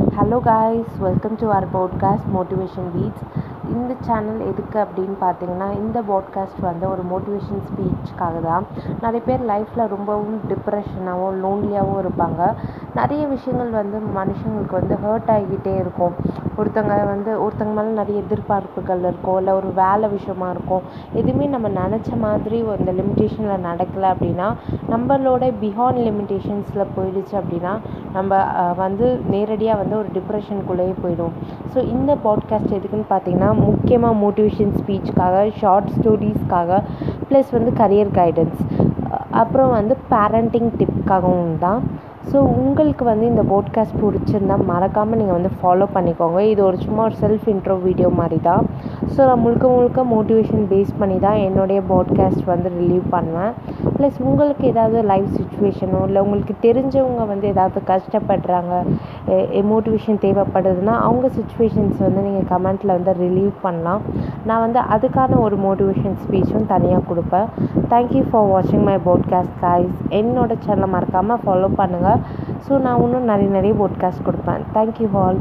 Hello guys welcome to our podcast motivation beats இந்த channel எதுக்கு அப்படின்னு பார்த்தீங்கன்னா இந்த பாட்காஸ்ட் வந்து ஒரு மோட்டிவேஷன் ஸ்பீச்சுக்காக தான். நிறைய பேர் லைஃப்பில் ரொம்பவும் டிப்ரெஷனாகவும் லோன்லியாகவும் இருப்பாங்க. நிறைய விஷயங்கள் வந்து மனுஷங்களுக்கு வந்து ஹர்ட் ஆகிக்கிட்டே இருக்கும். ஒருத்தங்க வந்து ஒருத்தங்க மேலே நிறைய எதிர்பார்ப்புகள் இருக்கும். இல்லை ஒரு வேலை விஷயமா இருக்கும். எதுவுமே நம்ம நினச்ச மாதிரி அந்த லிமிட்டேஷனில் நடக்கலை அப்படின்னா நம்மளோட பிஹாண்ட் லிமிட்டேஷன்ஸில் போயிடுச்சு அப்படின்னா நம்ம வந்து நேரடியாக வந்து ஒரு டிப்ரெஷனுக்குள்ளேயே போயிடும். ஸோ இந்த பாட்காஸ்ட் எதுக்குன்னு பார்த்தீங்கன்னா முக்கியமாக மோட்டிவேஷன் ஸ்பீச்சுக்காக ஷார்ட் ஸ்டோரிஸ்க்காக ப்ளஸ் வந்து கரியர் கைடன்ஸ் அப்புறம் வந்து பேரண்டிங் டிப்காகவும் தான். ஸோ உங்களுக்கு வந்து இந்த போட்காஸ்ட் பிடிச்சிருந்தா மறக்காமல் நீங்கள் வந்து ஃபாலோ பண்ணிக்கோங்க. இது ஒரு சும்மா ஒரு செல்ஃப் இன்ட்ரோ வீடியோ மாதிரி தான் ஸோ நான் முழுக்க முழுக்க மோட்டிவேஷன் பேஸ் பண்ணி தான் என்னுடைய பாட்காஸ்ட் வந்து ரிலீவ் பண்ணுவேன். ப்ளஸ் உங்களுக்கு ஏதாவது லைஃப் சுச்சுவேஷனோ இல்லை உங்களுக்கு தெரிஞ்சவங்க வந்து ஏதாவது கஷ்டப்படுறாங்க மோட்டிவேஷன் தேவைப்படுதுன்னா அவங்க சுச்சுவேஷன்ஸ் வந்து நீங்கள் கமெண்ட்டில் வந்து ரிலீவ் பண்ணலாம். நான் வந்து அதுக்கான ஒரு மோட்டிவேஷன் ஸ்பீச்சும் தனியாக கொடுப்பேன். தேங்க்யூ ஃபார் வாட்சிங் மை பாட்காஸ்ட் காய்ஸ் என்னோட சேனலை மறக்காமல் ஃபாலோ பண்ணுங்கள் ஸோ நான் இன்னும் நிறைய நிறைய பாட்காஸ்ட் கொடுப்பேன். Thank you all